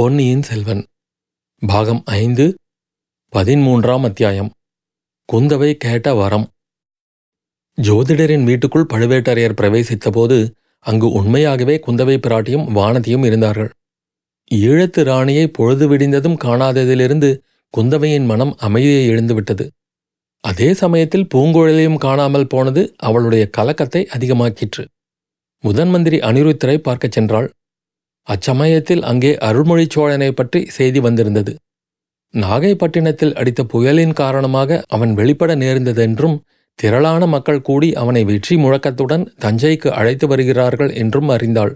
பொன்னியின் செல்வன் பாகம் ஐந்து பதிமூன்றாம் அத்தியாயம் குந்தவை கேட்ட வரம். ஜோதிடரின் வீட்டுக்குள் பழுவேட்டரையர் பிரவேசித்தபோது அங்கு உண்மையாகவே குந்தவை பிராட்டியும் வானதியும் இருந்தார்கள். ஈழத்து ராணியை பொழுது விடிந்ததும் காணாததிலிருந்து குந்தவையின் மனம் அமைதியை எழுந்துவிட்டது அதே சமயத்தில் பூங்குழலியும் காணாமல் போனது அவளுடைய கலக்கத்தை அதிகமாக்கிற்று. முதன் மந்திரி அனிருத்தரை பார்க்கச் சென்றாள். அச்சமயத்தில் அங்கே அருள்மொழி சோழனை பற்றி செய்தி வந்திருந்தது. நாகைப்பட்டினத்தில் அடித்த புயலின் காரணமாக அவன் வெளிப்பட நேர்ந்ததென்றும் திரளான மக்கள் கூடி அவனை வெற்றி முழக்கத்துடன் தஞ்சைக்கு அழைத்து வருகிறார்கள் என்றும் அறிந்தாள்.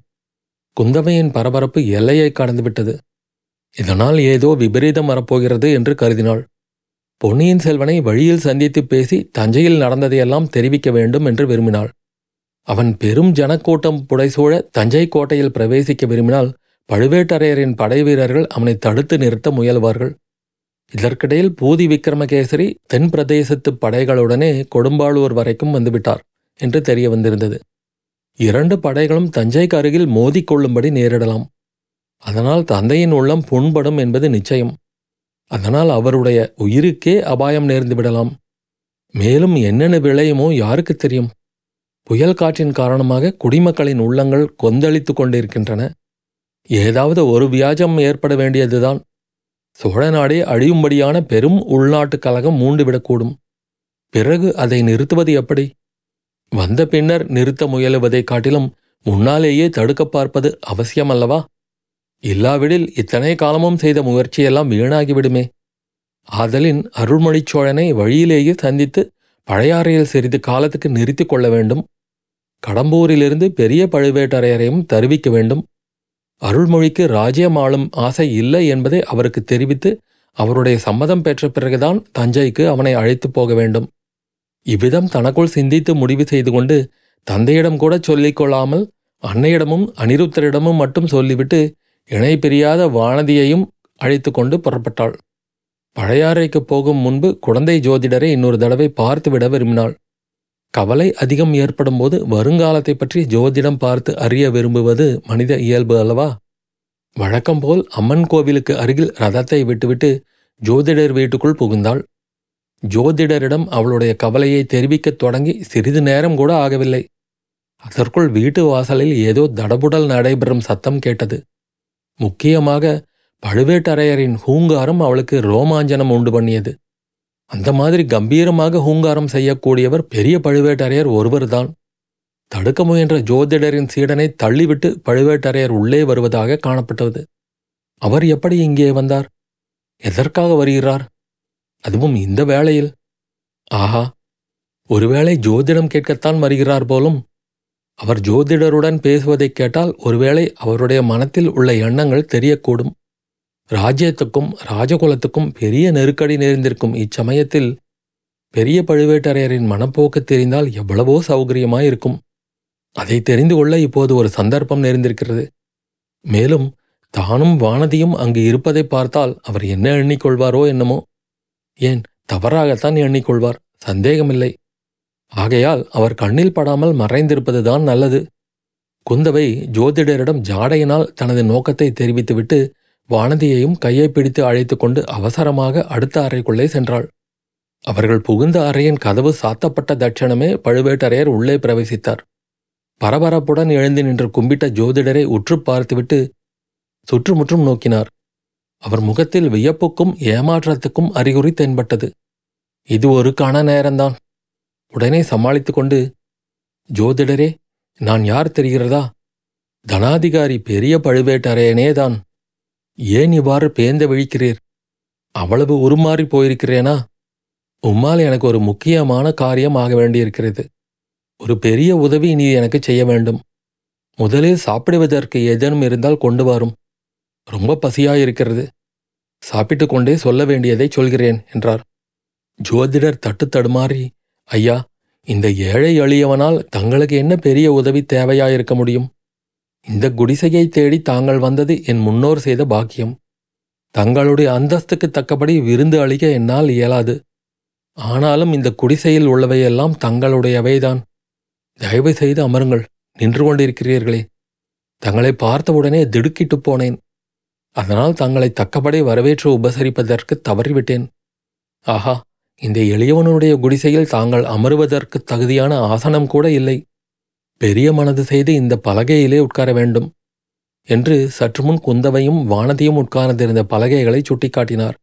குந்தவையின் பரபரப்பு எல்லையை கடந்துவிட்டது. இதனால் ஏதோ விபரீதம் வரப்போகிறது என்று கருதினாள். பொன்னியின் செல்வனை வழியில் சந்தித்து பேசி தஞ்சையில் நடந்ததையெல்லாம் தெரிவிக்க வேண்டும் என்று விரும்பினாள். அவன் பெரும் ஜனக்கூட்டம் புடைசூழ தஞ்சை கோட்டையில் பிரவேசிக்க விரும்பினால் பழுவேட்டரையரின் படை வீரர்கள் அவனை தடுத்து நிறுத்த முயல்வார்கள். இதற்கிடையில் பூதி விக்ரமகேசரி தென் பிரதேசத்து படைகளுடனே கொடும்பாளூர் வரைக்கும் வந்துவிட்டார் என்று தெரிய வந்திருந்தது. இரண்டு படைகளும் தஞ்சைக்கு அருகில் மோதிக்கொள்ளும்படி நேரிடலாம். அதனால் தந்தையின் உள்ளம் புண்படும் என்பது நிச்சயம். அதனால் அவருடைய உயிருக்கே அபாயம் நேர்ந்து விடலாம். மேலும் என்னென்ன விளையுமோ யாருக்கு தெரியும்? புயல் காற்றின் காரணமாக குடிமக்களின் உள்ளங்கள் கொந்தளித்து கொண்டிருக்கின்றன. ஏதாவது ஒரு வியாஜம் ஏற்பட வேண்டியதுதான். சோழ நாடே அழியும்படியான பெரும் உள்நாட்டுக் கலகம் மூண்டுவிடக்கூடும். பிறகு அதை நிறுத்துவது எப்படி? வந்த பின்னர் நிறுத்த முயலுவதைக் காட்டிலும் முன்னாலேயே தடுக்க பார்ப்பது அவசியமல்லவா? இல்லாவிடில் இத்தனை காலமும் செய்த முயற்சியெல்லாம் வீணாகிவிடுமே. ஆதலின் அருள்மொழிச் சோழனை வழியிலேயே சந்தித்து பழையாறையில் சிறிது காலத்துக்கு நிறுத்திக் கொள்ள வேண்டும். கடம்பூரிலிருந்து பெரிய பழுவேட்டரையரையும் தருவிக்க வேண்டும். அருள்மொழிக்கு ராஜ்யம் ஆளும் ஆசை இல்லை என்பதை அவருக்கு தெரிவித்து அவருடைய சம்மதம் பெற்ற பிறகுதான் தஞ்சைக்கு அவனை அழைத்துப் போக வேண்டும். இவ்விதம் தனக்குள் சிந்தித்து முடிவு செய்து கொண்டு தந்தையிடம் கூட சொல்லிக்கொள்ளாமல் அன்னையிடமும் அனிருத்தரிடமும் மட்டும் சொல்லிவிட்டு இணை பிரியாத வானதியையும் அழைத்து கொண்டு புறப்பட்டாள். பழையாறைக்கு போகும் முன்பு குழந்தை ஜோதிடரை இன்னொரு தடவை பார்த்துவிட விரும்பினாள். கவலை அதிகம் ஏற்படும் போது வருங்காலத்தை பற்றி ஜோதிடம் பார்த்து அறிய விரும்புவது மனித இயல்பு அல்லவா? வழக்கம் போல் அம்மன் கோவிலுக்கு அருகில் ரதத்தை விட்டுவிட்டு ஜோதிடர் வீட்டுக்குள் புகுந்தாள். ஜோதிடரிடம் அவளுடைய கவலையை தெரிவிக்கத் தொடங்கி சிறிது நேரம் கூட ஆகவில்லை. அதற்குள் வீட்டு வாசலில் ஏதோ தடபுடல் நடைபெறும் சத்தம் கேட்டது. முக்கியமாக பழுவேட்டரையரின் ஹூங்காரம் அவளுக்கு ரோமாஞ்சனம் உண்டு பண்ணியது. அந்த மாதிரி கம்பீரமாக ஹூங்காரம் செய்யக்கூடியவர் பெரிய பழுவேட்டரையர் ஒருவர்தான். தடுக்க முயன்ற ஜோதிடரின் சீடனை தள்ளிவிட்டு பழுவேட்டரையர் உள்ளே வருவதாக காணப்பட்டது. அவர் எப்படி இங்கே வந்தார்? எதற்காக வருகிறார்? அதுவும் இந்த வேளையில். ஆஹா ஒருவேளை ஜோதிடம் கேட்கத்தான் வருகிறார் போலும். அவர் ஜோதிடருடன் பேசுவதைக் கேட்டால் ஒருவேளை அவருடைய மனத்தில் உள்ள எண்ணங்கள் தெரியக்கூடும். ராஜ்யத்துக்கும் ராஜகுலத்துக்கும் பெரிய நெருக்கடி நேர்ந்திருக்கும் இச்சமயத்தில் பெரிய பழுவேட்டரையரின் மனப்போக்கு தெரிந்தால் எவ்வளவோ சௌகரியமாயிருக்கும். அதை தெரிந்து கொள்ள இப்போது ஒரு சந்தர்ப்பம் நேர்ந்திருக்கிறது. மேலும் தானும் வானதியும் அங்கு இருப்பதை பார்த்தால் அவர் என்ன எண்ணிக்கொள்வாரோ என்னமோ. ஏன் தவறாகத்தான் எண்ணிக்கொள்வார் சந்தேகமில்லை. ஆகையால் அவர் கண்ணில் படாமல் மறைந்திருப்பதுதான் நல்லது. குந்தவை ஜோதிடரிடம் ஜாடையினால் தனது நோக்கத்தை தெரிவித்துவிட்டு வானதியையும் கையை பிடித்து அழைத்து கொண்டு அவசரமாக அடுத்த அறைக்குள்ளே சென்றாள். அவர்கள் புகுந்த அறையின் கதவு சாத்தப்பட்ட தட்சணமே பழுவேட்டரையர் உள்ளே பிரவேசித்தார். பரபரப்புடன் எழுந்து நின்று கும்பிட்ட ஜோதிடரை உற்று பார்த்துவிட்டு சுற்றுமுற்றும் நோக்கினார். அவர் முகத்தில் வியப்புக்கும் ஏமாற்றத்துக்கும் அறிகுறி தென்பட்டது. இது ஒரு கண நேரம்தான். உடனே சமாளித்து கொண்டு ஜோதிடரே நான் யார் தெரிகிறதா? தனாதிகாரி பெரிய பழுவேட்டரையனேதான். ஏன் இவ்வாறு பேந்த விழிக்கிறீர்? அவ்வளவு உருமாறி போயிருக்கிறேனா? உம்மால் எனக்கு ஒரு முக்கியமான காரியம் ஆக வேண்டியிருக்கிறது. ஒரு பெரிய உதவி நீ எனக்கு செய்ய வேண்டும். முதலில் சாப்பிடுவதற்கு ஏதேனும் இருந்தால் கொண்டு வரும். ரொம்ப பசியாயிருக்கிறது. சாப்பிட்டு கொண்டே சொல்ல வேண்டியதை சொல்கிறேன் என்றார். ஜோதிடர் தட்டு தடுமாறி ஐயா இந்த ஏழை எளியவனால் தங்களுக்கு என்ன பெரிய உதவி தேவையாயிருக்க முடியும்? இந்த குடிசையை தேடி தாங்கள் வந்தது என் முன்னோர் செய்த பாக்கியம். தங்களுடைய அந்தஸ்துக்கு தக்கபடி விருந்து அளிக்க என்னால் இயலாது. ஆனாலும் இந்த குடிசையில் உள்ளவையெல்லாம் தங்களுடையவைதான். தயவு செய்து அமருங்கள் நின்று கொண்டிருக்கிறீர்களே. தங்களை பார்த்தவுடனே திடுக்கிட்டுப் போனேன். அதனால் தங்களை தக்கபடி வரவேற்று உபசரிப்பதற்கு தவறிவிட்டேன். ஆஹா இந்த எளியவனுடைய குடிசையில் தாங்கள் அமருவதற்கு தகுதியான ஆசனம் கூட இல்லை. பெரிய மனது செய்து இந்த பலகையிலே உட்கார வேண்டும் என்று சற்றுமுன் குந்தவையும் வானதியும் உட்கார்ந்திருந்த பலகைகளை சுட்டிக்காட்டினார்.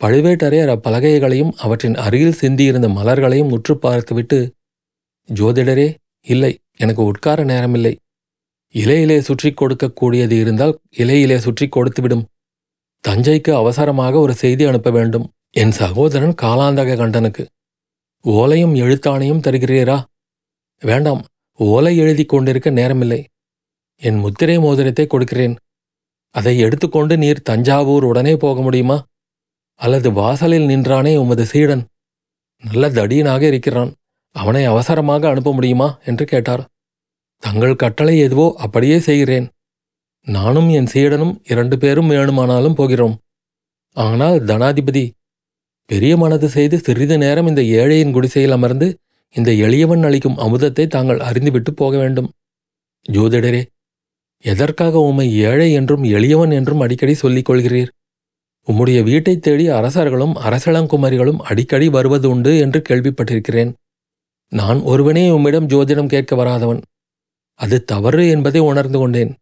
பழுவேட்டரையர் அப்பலகைகளையும் அவற்றின் அருகில் சிந்தியிருந்த மலர்களையும் உற்று பார்த்துவிட்டு ஜோதிடரே இல்லை எனக்கு உட்கார நேரமில்லை. இலையிலே சுற்றி கொடுக்கக்கூடியது இருந்தால் இலையிலே சுற்றி கொடுத்துவிடும். தஞ்சைக்கு அவசரமாக ஒரு செய்தி அனுப்ப வேண்டும். என் சகோதரன் காலாந்தக கண்டனுக்கு. ஓலையும் எழுத்தாணையும் தருகிறீரா? வேண்டாம் ஓலை எழுதி கொண்டிருக்க நேரமில்லை. என் முத்திரை மோதிரத்தை கொடுக்கிறேன். அதை எடுத்துக்கொண்டு நீர் தஞ்சாவூர் உடனே போக முடியுமா? அல்லது வாசலில் நின்றானே உமது சீடன்? நல்ல தடியனாக இருக்கிறான். அவனை அவசரமாக அனுப்ப முடியுமா? என்று கேட்டார். தங்கள் கட்டளை எதுவோ அப்படியே செய்கிறேன். நானும் என் சீடனும் இரண்டு பேரும் வேணுமானாலும் போகிறோம். ஆனால் தனாதிபதி பெரிய மனது செய்து சிறிது நேரம் இந்த ஏழையின் குடிசையில் அமர்ந்து இந்த எளியவன் அளிக்கும் அமுதத்தை தாங்கள் அறிந்துவிட்டு போக வேண்டும். ஜோதிடரே எதற்காக உம்மை ஏழை என்றும் எளியவன் என்றும் அடிக்கடி சொல்லிக் கொள்கிறீர்? உம்முடைய வீட்டைத் தேடி அரசர்களும் அரசளங்குமரிகளும் அடிக்கடி வருவது உண்டு என்று கேள்விப்பட்டிருக்கிறேன். நான் ஒருவனே உம்மிடம் ஜோதிடம் கேட்க வராதவன். அது தவறு என்பதை உணர்ந்து கொண்டேன்.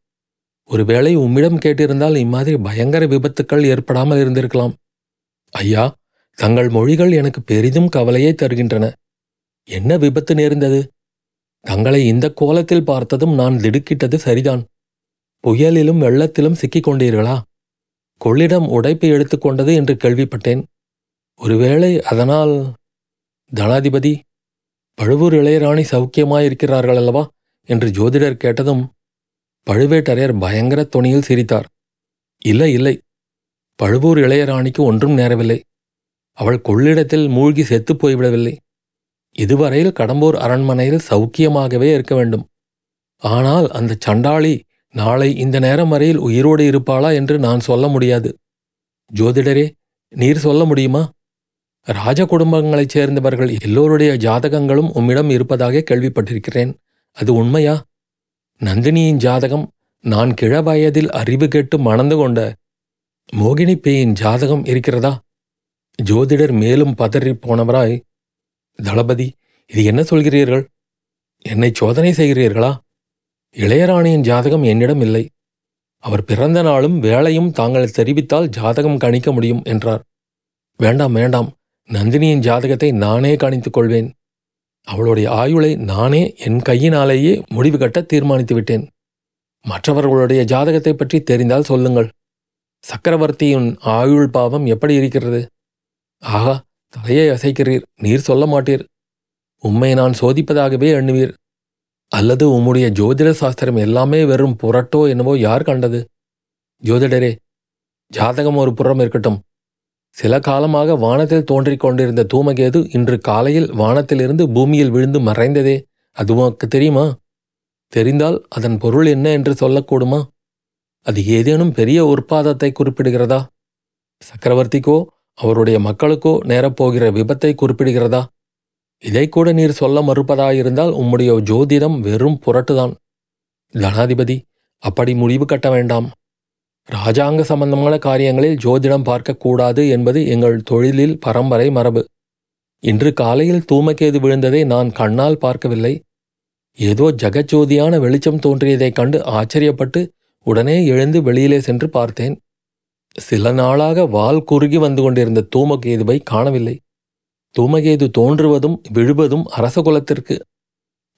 ஒருவேளை உம்மிடம் கேட்டிருந்தால் இம்மாதிரி பயங்கர விபத்துக்கள் ஏற்படாமல் இருந்திருக்கலாம். ஐயா தங்கள் மொழிகள் எனக்கு பெரிதும் கவலையை தருகின்றன. என்ன விபத்து நேர்ந்தது? தங்களை இந்த கோலத்தில் பார்த்ததும் நான் திடுக்கிட்டது சரிதான். புயலிலும் வெள்ளத்திலும் சிக்கிக் கொண்டீர்களா கொள்ளிடம் உடைப்பு எடுத்துக்கொண்டது என்று கேள்விப்பட்டேன். ஒருவேளை அதனால் தனாதிபதி பழுவூர் இளையராணி சௌக்கியமாயிருக்கிறார்கள் அல்லவா என்று ஜோதிடர் கேட்டதும் பழுவேட்டரையர் பயங்கர துணியில் சிரித்தார். இல்லை இல்லை பழுவூர் இளையராணிக்கு ஒன்றும் நேரவில்லை. அவள் கொள்ளிடத்தில் மூழ்கி செத்துப் போய்விடவில்லை. இதுவரையில் கடம்பூர் அரண்மனையில் சௌக்கியமாகவே இருக்க வேண்டும். ஆனால் அந்த சண்டாளி நாளை இந்த நேரம் வரையில் உயிரோடு இருப்பாளா என்று நான் சொல்ல முடியாது. ஜோதிடரே நீர் சொல்ல முடியுமா? ராஜ குடும்பங்களைச் சேர்ந்தவர்கள் எல்லோருடைய ஜாதகங்களும் உம்மிடம் இருப்பதாக கேள்விப்பட்டிருக்கிறேன். அது உண்மையா? நந்தினியின் ஜாதகம் நான் கிழ வயதில் அறிவு கேட்டு மணந்து கொண்ட மோகினி பேயின் ஜாதகம் இருக்கிறதா? ஜோதிடர் மேலும் பதறிப் போனவராய் தளபதி இது என்ன சொல்கிறீர்கள்? என்னை சோதனை செய்கிறீர்களா? இளையராணியின் ஜாதகம் என்னிடம் இல்லை. அவர் பிறந்த நாளும் வேலையும் தாங்கள் தெரிவித்தால் ஜாதகம் கணிக்க முடியும் என்றார். வேண்டாம் வேண்டாம். நந்தினியின் ஜாதகத்தை நானே கணித்துக் கொள்வேன். அவளுடைய ஆயுளை நானே என் கையினாலேயே முடிவு கட்ட தீர்மானித்து விட்டேன். மற்றவர்களுடைய ஜாதகத்தை பற்றி தெரிந்தால் சொல்லுங்கள். சக்கரவர்த்தியின் ஆயுள் பாவம் எப்படி இருக்கிறது? ஆகா தலையை அசைக்கிறீர் நீர் சொல்ல மாட்டீர். உம்மை நான் சோதிப்பதாகவே எண்ணுவீர். அல்லது உம்முடைய ஜோதிட சாஸ்திரம் எல்லாமே வெறும் புரட்டோ என்னவோ யார் கண்டது? ஜோதிடரே ஜாதகம் ஒரு புறம் இருக்கட்டும். சில காலமாக வானத்தில் தோன்றிக் கொண்டிருந்த தூமகேது இன்று காலையில் வானத்திலிருந்து பூமியில் விழுந்து மறைந்ததே. அது உனக்கு தெரியுமா? தெரிந்தால் அதன் பொருள் என்ன என்று சொல்லக்கூடுமா? அது ஏதேனும் பெரிய உற்பாதத்தை குறிப்பிடுகிறதா? சக்கரவர்த்திக்கோ அவருடைய மக்களுக்கோ நேரப்போகிற விபத்தை குறிப்பிடுகிறதா? இதை கூட நீர் சொல்ல மறுப்பதாயிருந்தால் உம்முடைய ஜோதிடம் வெறும் புரட்டுதான். தனாதிபதி அப்படி முடிவு கட்ட வேண்டாம். ராஜாங்க சம்பந்தமான காரியங்களில் ஜோதிடம் பார்க்கக்கூடாது என்பது எங்கள் தொழிலில் பரம்பரை மரபு. இன்று காலையில் தூமக்கேது விழுந்ததை நான் கண்ணால் பார்க்கவில்லை. ஏதோ ஜெகஜோதியான வெளிச்சம் தோன்றியதைக் கண்டு ஆச்சரியப்பட்டு உடனே எழுந்து வெளியிலே சென்று பார்த்தேன். சில நாளாக வால் குறுகி வந்து கொண்டிருந்த தூமகேதுவை காணவில்லை. தூமகேது தோன்றுவதும் விழுவதும் அரச குலத்திற்கு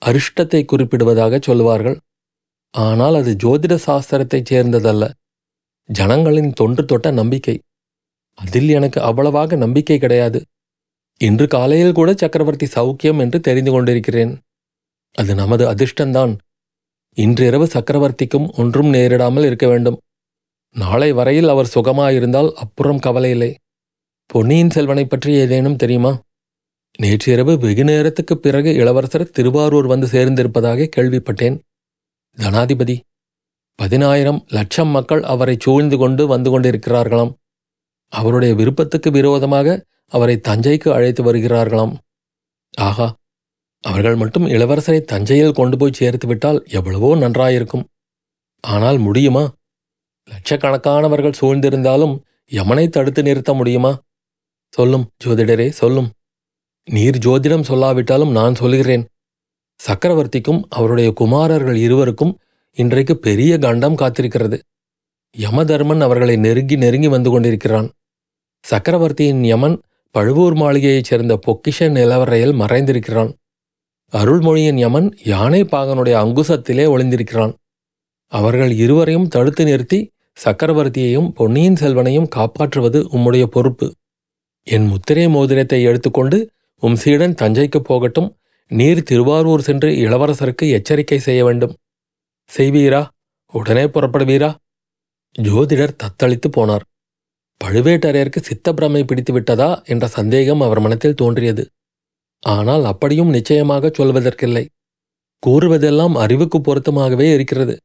அரிஷ்டத்தை குறிப்பிடுவதாக சொல்வார்கள் ஆனால் அது ஜோதிட சாஸ்திரத்தைச் சேர்ந்ததல்ல. ஜனங்களின் தொன்று தொட்ட நம்பிக்கை. அதில் எனக்கு அவ்வளவாக நம்பிக்கை கிடையாது. இன்று காலையில் கூட சக்கரவர்த்தி சௌக்கியம் என்று தெரிந்து கொண்டிருக்கிறேன். அது நமது அதிர்ஷ்டந்தான். இன்றிரவு சக்கரவர்த்திக்கும் ஒன்றும் நேரிடாமல் இருக்க வேண்டும். நாளை வரையில் அவர் சுகமாயிருந்தால் அப்புறம் கவலை இல்லை. பொன்னியின் செல்வனை பற்றி ஏதேனும் தெரியுமா? நேற்றிரவு வெகு நேரத்துக்குப் பிறகு இளவரசர் திருவாரூர் வந்து சேர்ந்திருப்பதாக கேள்விப்பட்டேன். தனாதிபதி பதினாயிரம் லட்சம் மக்கள் அவரை சூழ்ந்து கொண்டு வந்து கொண்டிருக்கிறார்களாம். அவருடைய விருப்பத்துக்கு விரோதமாக அவரை தஞ்சைக்கு அழைத்து வருகிறார்களாம். ஆகா அவர்கள் மட்டும் இளவரசரை தஞ்சையில் கொண்டு போய் சேர்த்துவிட்டால் எவ்வளவோ நன்றாயிருக்கும். ஆனால் முடியுமா? லட்சக்கணக்கானவர்கள் சூழ்ந்திருந்தாலும் யமனை தடுத்து நிறுத்த முடியுமா? சொல்லும் ஜோதிடரே சொல்லும். நீர் ஜோதிடம் சொல்லாவிட்டாலும் நான் சொல்கிறேன். சக்கரவர்த்திக்கும் அவருடைய குமாரர்கள் இருவருக்கும் இன்றைக்கு பெரிய கண்டம் காத்திருக்கிறது. யமதர்மன் அவர்களை நெருங்கி நெருங்கி வந்து கொண்டிருக்கிறான். சக்கரவர்த்தியின் யமன் பழுவூர் மாளிகையைச் சேர்ந்த பொக்கிஷ நிலவரையில் மறைந்திருக்கிறான். அருள்மொழியின் யமன் யானை பாகனுடைய அங்குசத்திலே ஒளிந்திருக்கிறான். அவர்கள் இருவரையும் தடுத்து நிறுத்தி சக்கரவர்த்தியையும் பொன்னியின் செல்வனையும் காப்பாற்றுவது உம்முடைய பொறுப்பு. என் முத்திரை மோதிரத்தை எடுத்துக்கொண்டு உம் சீடன் தஞ்சைக்குப் போகட்டும். நீர் திருவாரூர் சென்று இளவரசருக்கு எச்சரிக்கை செய்ய வேண்டும். செய்வீரா? உடனே புறப்படுவீரா? ஜோதிடர் தத்தளித்து போனார். பழுவேட்டரையருக்கு சித்தப்பிரமை பிடித்து விட்டதா என்ற சந்தேகம் அவர் மனத்தில் தோன்றியது. ஆனால் அப்படியும் நிச்சயமாக சொல்வதற்கில்லை. கூறுவதெல்லாம் அறிவுக்கு பொருத்தமாகவே இருக்கிறது.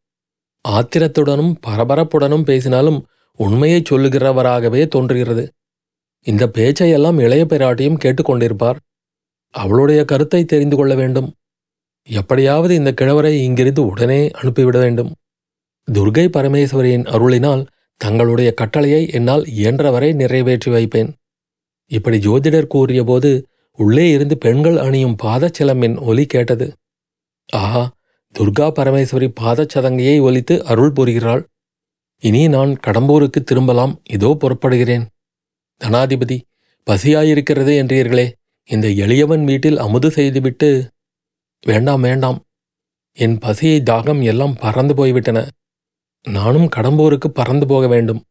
ஆத்திரத்துடனும் பரபரப்புடனும் பேசினாலும் உண்மையைச் சொல்லுகிறவராகவே தோன்றுகிறது. இந்த பேச்சையெல்லாம் இளைய பிராட்டியும் கேட்டுக்கொண்டிருப்பார். அவளுடைய கருத்தை தெரிந்து கொள்ள வேண்டும். எப்படியாவது இந்த கிழவரை இங்கிருந்து உடனே அனுப்பிவிட வேண்டும். துர்கை பரமேஸ்வரியின் அருளினால் தங்களுடைய கட்டளையை என்னால் இயன்றவரை நிறைவேற்றி வைப்பேன். இப்படி ஜோதிடர் கூறியபோது உள்ளே இருந்து பெண்கள் அணியும் பாதச்சிலம்பின் ஒலி கேட்டது. ஆஹா துர்கா பரமேஸ்வரி பாதச்சதங்கையை ஒலித்து அருள் புரிகிறாள். இனி நான் கடம்பூருக்கு திரும்பலாம் இதோ புறப்படுகிறேன். தனாதிபதி பசியாயிருக்கிறது என்றீர்களே இந்த எளியவன் வீட்டில் அமுது செய்துவிட்டு வேண்டாம் வேண்டாம். என் பசியை தாகம் எல்லாம் பறந்து போய்விட்டன. நானும் கடம்பூருக்கு பறந்து போக வேண்டும்.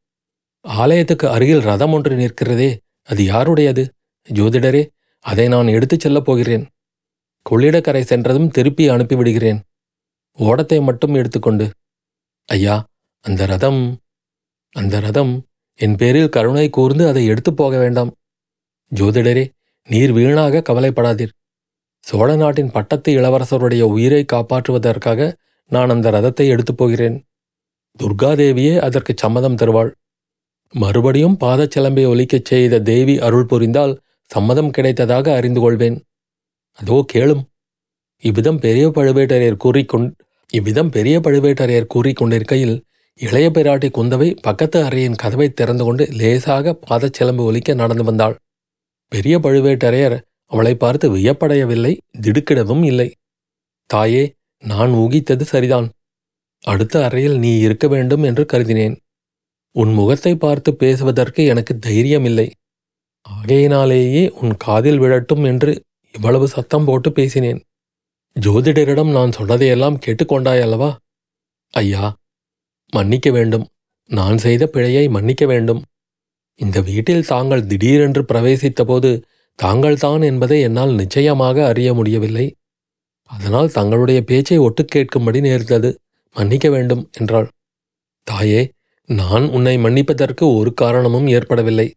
ஆலயத்துக்கு அருகில் ரதம் ஒன்று நிற்கிறதே அது யாருடையது? ஜோதிடரே அதை நான் எடுத்துச் செல்லப் போகிறேன். கொள்ளிடக்கரை சென்றதும் திருப்பி அனுப்பிவிடுகிறேன். ஓடத்தை மட்டும் எடுத்துக்கொண்டு ஐயா அந்த ரதம் அந்த ரதம் என் பேரில் கருணை கூர்ந்து அதை எடுத்துப் போக வேண்டாம். ஜோதிடரே நீர் வீணாக கவலைப்படாதீர். சோழ நாட்டின் பட்டத்து இளவரசருடைய உயிரை காப்பாற்றுவதற்காக நான் அந்த ரதத்தை எடுத்துப் போகிறேன். துர்காதேவியே அதற்கு சம்மதம் தருவாள். மறுபடியும் பாதச்சிலம்பை ஒலிக்கச் செய்த தேவி அருள் புரிந்தால் சம்மதம் கிடைத்ததாக அறிந்து கொள்வேன். அதோ கேளும். இவ்விதம் பெரிய பழுவேட்டரையர் கூறிக்கொண்டு இவ்விதம் பெரிய பழுவேட்டரையர் கூறிக்கொண்டிருக்கையில் இளைய பிராட்டி குந்தவை பக்கத்து அறையின் கதவை திறந்து கொண்டு லேசாக பாதச்சிலம்பு ஒலிக்க நடந்து வந்தாள். பெரிய பழுவேட்டரையர் அவளை பார்த்து வியப்படையவில்லை திடுக்கிடவும் இல்லை. தாயே நான் ஊகித்தது சரிதான். அடுத்த அறையில் நீ இருக்க வேண்டும் என்று கருதினேன். உன் முகத்தை பார்த்து பேசுவதற்கு எனக்கு தைரியமில்லை. ஆகையினாலேயே உன் காதில் விழட்டும் என்று இவ்வளவு சத்தம் போட்டு பேசினேன். ஜோதிடரிடம் நான் சொன்னதையெல்லாம் கேட்டுக்கொண்டாய் அல்லவா? ஐயா மன்னிக்க வேண்டும். நான் செய்த பிழையை மன்னிக்க வேண்டும். இந்த வீட்டில் தாங்கள் திடீரென்று பிரவேசித்தபோது தாங்கள்தான் என்பதை என்னால் நிச்சயமாக அறிய முடியவில்லை. அதனால் தங்களுடைய பேச்சை ஒட்டு கேட்கும்படி நேர்ந்தது. மன்னிக்க வேண்டும் என்றாள். தாயே நான் உன்னை மன்னிப்பதற்கு ஒரு காரணமும் ஏற்படவில்லை.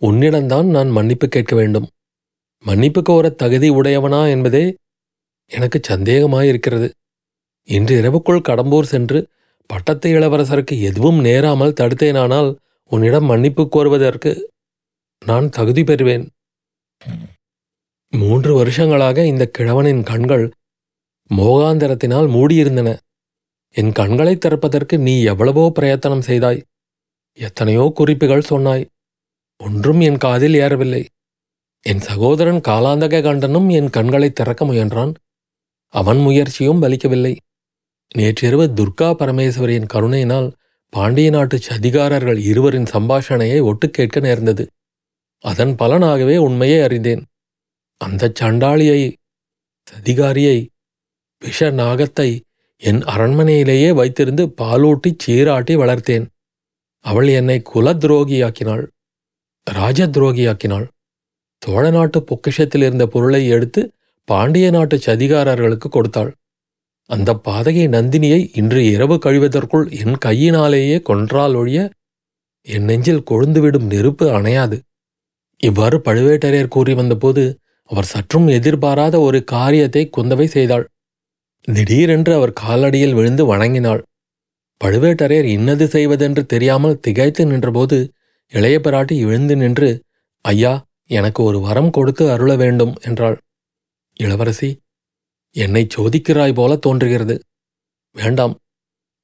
உன்னிடம்தான் நான் மன்னிப்பு கேட்க வேண்டும். மன்னிப்பு கோரத் தகுதி உடையவனா என்பதே எனக்கு சந்தேகமாயிருக்கிறது. இன்று இரவுக்குள் கடம்பூர் சென்று பட்டத்து இளவரசருக்கு எதுவும் நேராமல் தடுத்தேனானால் உன்னிடம் மன்னிப்பு கோருவதற்கு நான் தகுதி பெறுவேன். மூன்று வருஷங்களாக இந்த கிழவனின் கண்கள் மோகாந்தரத்தினால் மூடியிருந்தன. என் கண்களை திறப்பதற்கு நீ எவ்வளவோ பிரயத்தனம் செய்தாய். எத்தனையோ குறிப்புகள் சொன்னாய். ஒன்றும் என் காதில் ஏறவில்லை. என் சகோதரன் காலாந்தக கண்டனும் என் கண்களை திறக்க முயன்றான். அவன் முயற்சியும் பலிக்கவில்லை. நேற்றிரவு துர்கா பரமேஸ்வரியின் கருணையினால் பாண்டிய நாட்டு சதிகாரர்கள் இருவரின் சம்பாஷணையை ஒட்டு கேட்க நேர்ந்தது. அதன் பலனாகவே உண்மையை அறிந்தேன். அந்தச் சண்டாளியை சதிகாரியை விஷ நாகத்தை என் அரண்மனையிலேயே வைத்திருந்து பாலூட்டி சீராட்டி வளர்த்தேன். அவள் என்னை குல துரோகியாக்கினாள் ராஜ துரோகியாக்கினாள் சோழ நாட்டு பொக்கிஷத்தில் இருந்த பொருளை எடுத்து பாண்டிய நாட்டு சதிகாரர்களுக்கு கொடுத்தாள். அந்த பாதகை நந்தினியை இன்று இரவு கழிவதற்குள் என் கையினாலேயே கொன்றால் ஒழிய என் நெஞ்சில் கொழுந்துவிடும் நெருப்பு அணையாது. இவ்வாறு பழுவேட்டரையர் கூறி வந்தபோது அவர் சற்றும் எதிர்பாராத ஒரு காரியத்தை குந்தவை செய்தாள். திடீரென்று அவர் காலடியில் விழுந்து வணங்கினாள். பழுவேட்டரையர் இன்னது செய்வதென்று தெரியாமல் திகைத்து நின்றபோது இளைய பிராட்டி எழுந்து நின்று ஐயா எனக்கு ஒரு வரம் கொடுத்து அருள வேண்டும் என்றாள். இளவரசி என்னை சோதிக்கிறாய் போல தோன்றுகிறது. வேண்டாம்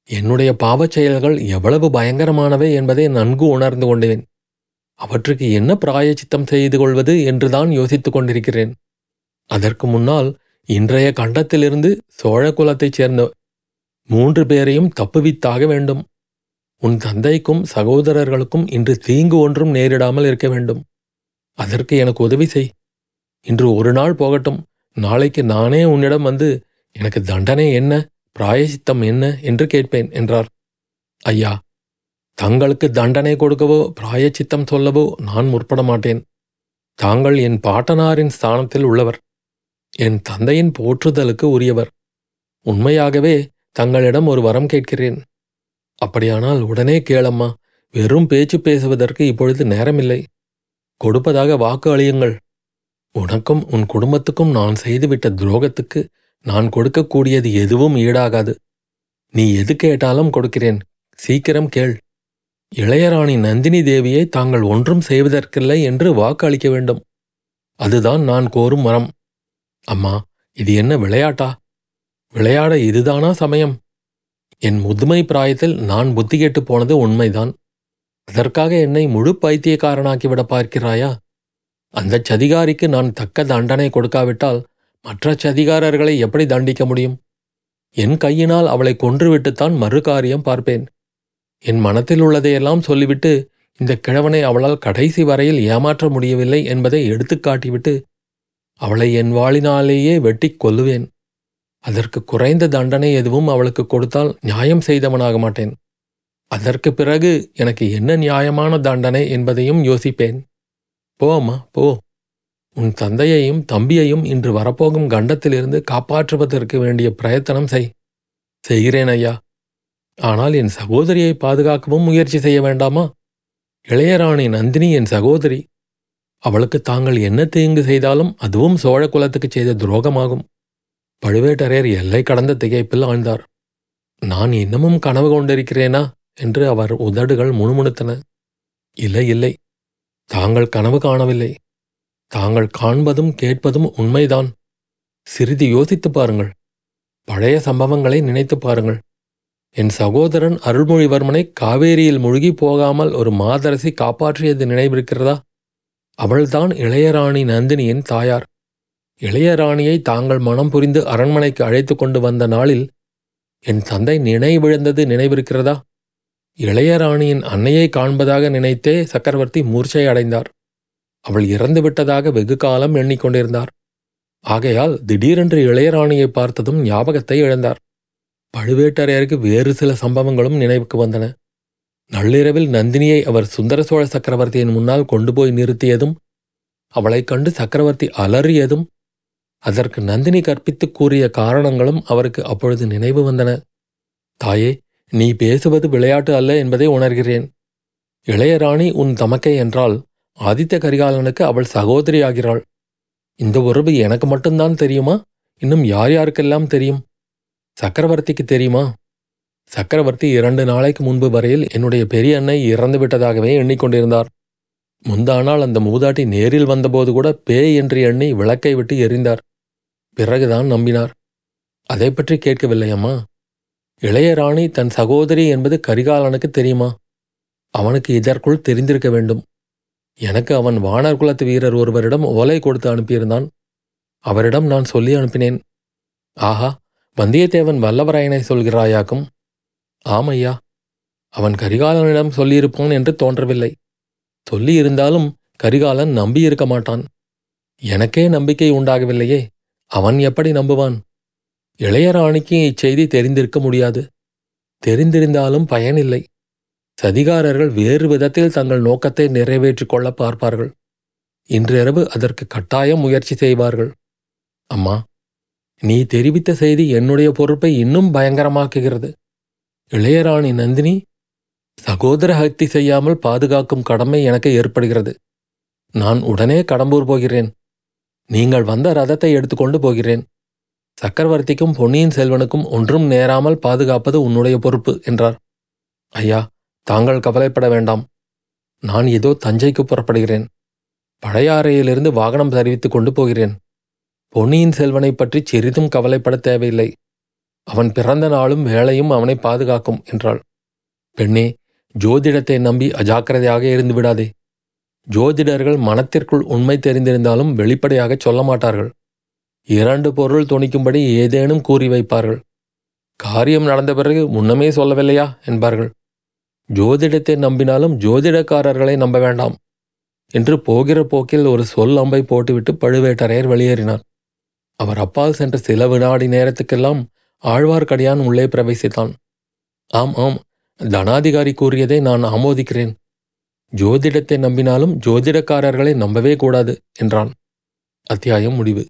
என்னுடைய பாவச் செயல்கள் எவ்வளவு பயங்கரமானவை என்பதை நன்கு உணர்ந்து கொண்டேன். அவற்றுக்கு என்ன பிராயச்சித்தம் செய்து கொள்வது என்றுதான் யோசித்துக் கொண்டிருக்கிறேன். அதற்கு முன்னால் இன்றைய கண்டத்திலிருந்து சோழ குலத்தைச் சேர்ந்த மூன்று பேரையும் தப்புவித்தாக வேண்டும். உன் தந்தைக்கும் சகோதரர்களுக்கும் இன்று தீங்கு ஒன்றும் நேரிடாமல் இருக்க வேண்டும். அதற்கு எனக்கு உதவி செய். இன்று ஒரு நாள் போகட்டும். நாளைக்கு நானே உன்னிடம் வந்து எனக்கு தண்டனை என்ன? பிராயசித்தம் என்ன? என்று கேட்பேன் என்றார். ஐயா தங்களுக்கு தண்டனை கொடுக்கவோ பிராயச்சித்தம் சொல்லவோ நான் முற்பட மாட்டேன். தாங்கள் என் பாட்டனாரின் ஸ்தானத்தில் உள்ளவர். என் தந்தையின் போற்றுதலுக்கு உரியவர். உண்மையாகவே தங்களிடம் ஒரு வரம் கேட்கிறேன். அப்படியானால் உடனே கேளம்மா. வெறும் பேச்சு பேசுவதற்கு இப்பொழுது நேரமில்லை. கொடுப்பதாக வாக்கு அழியுங்கள். உனக்கும் உன் குடும்பத்துக்கும் நான் செய்துவிட்ட துரோகத்துக்கு நான் கொடுக்கக்கூடியது எதுவும் ஈடாகாது. நீ எது கேட்டாலும் கொடுக்கிறேன். சீக்கிரம் கேள். இளையராணி நந்தினி தேவியை தாங்கள் ஒன்றும் செய்வதற்கில்லை என்று வாக்கு அளிக்க வேண்டும். அதுதான் நான் கோரும் மரம் அம்மா இது என்ன விளையாட்டா? விளையாட இதுதானா சமயம்? என் முதுமை பிராயத்தில் நான் புத்தி கெட்டு போனது உண்மைதான். அதற்காக என்னை முழு பைத்தியக்காரனாக்கிவிட பார்க்கிறாயா? அந்த சதிகாரிக்கு நான் தக்க தண்டனை கொடுக்காவிட்டால் மற்ற சதிகாரர்களை எப்படி தண்டிக்க முடியும்? என் கையினால் அவளை கொன்றுவிட்டுத்தான் மறு காரியம் பார்ப்பேன். என் மனத்தில் உள்ளதையெல்லாம் சொல்லிவிட்டு இந்த கிழவனை அவளால் கடைசி வரையில் ஏமாற்ற முடியவில்லை என்பதை எடுத்துக்காட்டிவிட்டு அவளை என் வாளினாலேயே வெட்டிக் கொல்லுவேன். அதற்கு குறைந்த தண்டனை எதுவும் அவளுக்கு கொடுத்தால் நியாயம் செய்தவனாக மாட்டேன். அதற்கு பிறகு எனக்கு என்ன நியாயமான தண்டனை என்பதையும் யோசிப்பேன். போ அம்மா போ. உன் தந்தையையும் தம்பியையும் இன்று வரப்போகும் கண்டத்திலிருந்து காப்பாற்றுவதற்கு வேண்டிய பிரயத்தனம் செய். செய்கிறேன் ஐயா. ஆனால் என் சகோதரியை பாதுகாக்கவும் முயற்சி செய்ய வேண்டாமா? இளையராணி நந்தினி என் சகோதரி. அவளுக்கு தாங்கள் என்ன தீங்கு செய்தாலும் அதுவும் சோழ குலத்துக்கு செய்த துரோகமாகும். பழுவேட்டரையர் எல்லை கடந்த திகைப்பில் ஆழ்ந்தார். நான் இன்னமும் கனவு கொண்டிருக்கிறேனா? என்று அவர் உதடுகள் முணுமுணுத்தன. இல்லை இல்லை. தாங்கள் கனவு காணவில்லை. தாங்கள் காண்பதும் கேட்பதும் உண்மைதான். சிறிது யோசித்துப் பாருங்கள். பழைய சம்பவங்களை நினைத்துப் பாருங்கள். என் சகோதரன் அருள்மொழிவர்மனை காவேரியில் முழுகி போகாமல் ஒரு மாதரசி காப்பாற்றியது நினைவிருக்கிறதா? அவள்தான் இளையராணி நந்தினியின் தாயார். இளையராணியை தாங்கள் மனம் புரிந்து அரண்மனைக்கு அழைத்து கொண்டு வந்த நாளில் என் தந்தை நினைவிழந்தது நினைவிருக்கிறதா? இளையராணியின் அன்னையை காண்பதாக நினைத்தே சக்கரவர்த்தி மூர்ச்சை அடைந்தார். அவள் இறந்துவிட்டதாக வெகு காலம் எண்ணிக்கொண்டிருந்தார் ஆகையால் திடீரென்று இளையராணியை பார்த்ததும் ஞாபகத்தை இழந்தார். பழுவேட்டரையருக்கு வேறு சில சம்பவங்களும் நினைவுக்கு வந்தன. நள்ளிரவில் நந்தினியை அவர் சுந்தர சோழ சக்கரவர்த்தியின் முன்னால் கொண்டு போய் நிறுத்தியதும் அவளைக் கண்டு சக்கரவர்த்தி அலறியதும் அதற்கு நந்தினி கற்பித்துக் கூறிய காரணங்களும் அவருக்கு அப்பொழுது நினைவு வந்தன. தாயே நீ பேசுவது விளையாட்டு அல்ல என்பதை உணர்கிறேன். இளையராணி உன் தமக்கை என்றால் ஆதித்த கரிகாலனுக்கு அவள் சகோதரியாகிறாள். இந்த உறவு எனக்கு மட்டும்தான் தெரியுமா? இன்னும் யார் யாருக்கெல்லாம் தெரியும்? சக்கரவர்த்திக்கு தெரியுமா? சக்கரவர்த்தி இரண்டு நாளைக்கு முன்பு வரையில் என்னுடைய பெரிய அன்னை இறந்து விட்டதாகவே எண்ணிக்கொண்டிருந்தார். முந்தானால் அந்த மூதாட்டி நேரில் வந்தபோது கூட பேய் என்று எண்ணி விளக்கை விட்டு எரிந்தார். பிறகுதான் நம்பினார். அதை பற்றி கேட்கவில்லையம்மா. இளையராணி தன் சகோதரி என்பது கரிகாலனுக்கு தெரியுமா? அவனுக்கு இதற்குள் தெரிந்திருக்க வேண்டும். எனக்கு அவன் வானர் குலத்து வீரர் ஒருவரிடம் ஓலை கொடுத்து அனுப்பியிருந்தான். அவரிடம் நான் சொல்லி அனுப்பினேன். ஆஹா வந்தியத்தேவன் வல்லவராயனை சொல்கிறாயாக்கும்? ஆமையா அவன் கரிகாலனிடம் சொல்லியிருப்பான் என்று தோன்றவில்லை. சொல்லியிருந்தாலும் கரிகாலன் நம்பியிருக்க மாட்டான். எனக்கே நம்பிக்கை உண்டாகவில்லையே அவன் எப்படி நம்புவான்? இளையராணிக்கு இச்செய்தி தெரிந்திருக்க முடியாது. தெரிந்திருந்தாலும் பயனில்லை. சதிகாரர்கள் வேறு விதத்தில் தங்கள் நோக்கத்தை நிறைவேற்றிக் கொள்ள பார்ப்பார்கள். இன்றிரவு அதற்கு கட்டாயம் முயற்சி செய்வார்கள். அம்மா நீ தெரிவித்த செய்தி என்னுடைய பொறுப்பை இன்னும் பயங்கரமாக்குகிறது. இளையராணி நந்தினி சகோதர ஹக்தி செய்யாமல் பாதுகாக்கும் கடமை எனக்கு ஏற்படுகிறது. நான் உடனே கடம்பூர் போகிறேன். நீங்கள் வந்த ரதத்தை எடுத்துக்கொண்டு போகிறேன். சக்கரவர்த்திக்கும் பொன்னியின் செல்வனுக்கும் ஒன்றும் நேராமல் பாதுகாப்பது உன்னுடைய பொறுப்பு என்றார். ஐயா தாங்கள் கவலைப்பட வேண்டாம். நான் ஏதோ தஞ்சைக்கு புறப்படுகிறேன். பழையாறையிலிருந்து வாகனம் தெரிவித்துக் கொண்டு போகிறேன். பொன்னியின் செல்வனை பற்றி சிறிதும் கவலைப்பட தேவையில்லை. அவன் பிறந்த நாளும் வேலையும் அவனை பாதுகாக்கும் என்றாள். பெண்ணே ஜோதிடத்தை நம்பி அஜாக்கிரதையாக இருந்து விடாதே. ஜோதிடர்கள் மனத்திற்குள் உண்மை தெரிந்திருந்தாலும் வெளிப்படையாக சொல்ல மாட்டார்கள். இரண்டு பொருள் துணிக்கும்படி ஏதேனும் கூறி வைப்பார்கள். காரியம் நடந்த பிறகு முன்னமே சொல்லவில்லையா? என்பார்கள். ஜோதிடத்தை நம்பினாலும் ஜோதிடக்காரர்களை நம்ப வேண்டாம் என்று போகிற போக்கில் ஒரு சொல் அம்பை போட்டுவிட்டு பழுவேட்டரையர் வெளியேறினார். அவர் அப்பால் சென்ற சில வினாடி நேரத்துக்கெல்லாம் ஆழ்வார்க்கடியான் உள்ளே பிரவேசித்தான். ஆம் ஆம் தனாதிகாரி கூறியதை நான் ஆமோதிக்கிறேன். ஜோதிடத்தை நம்பினாலும் ஜோதிடக்காரர்களை நம்பவே கூடாது என்றான். அத்தியாயம் முடிவு.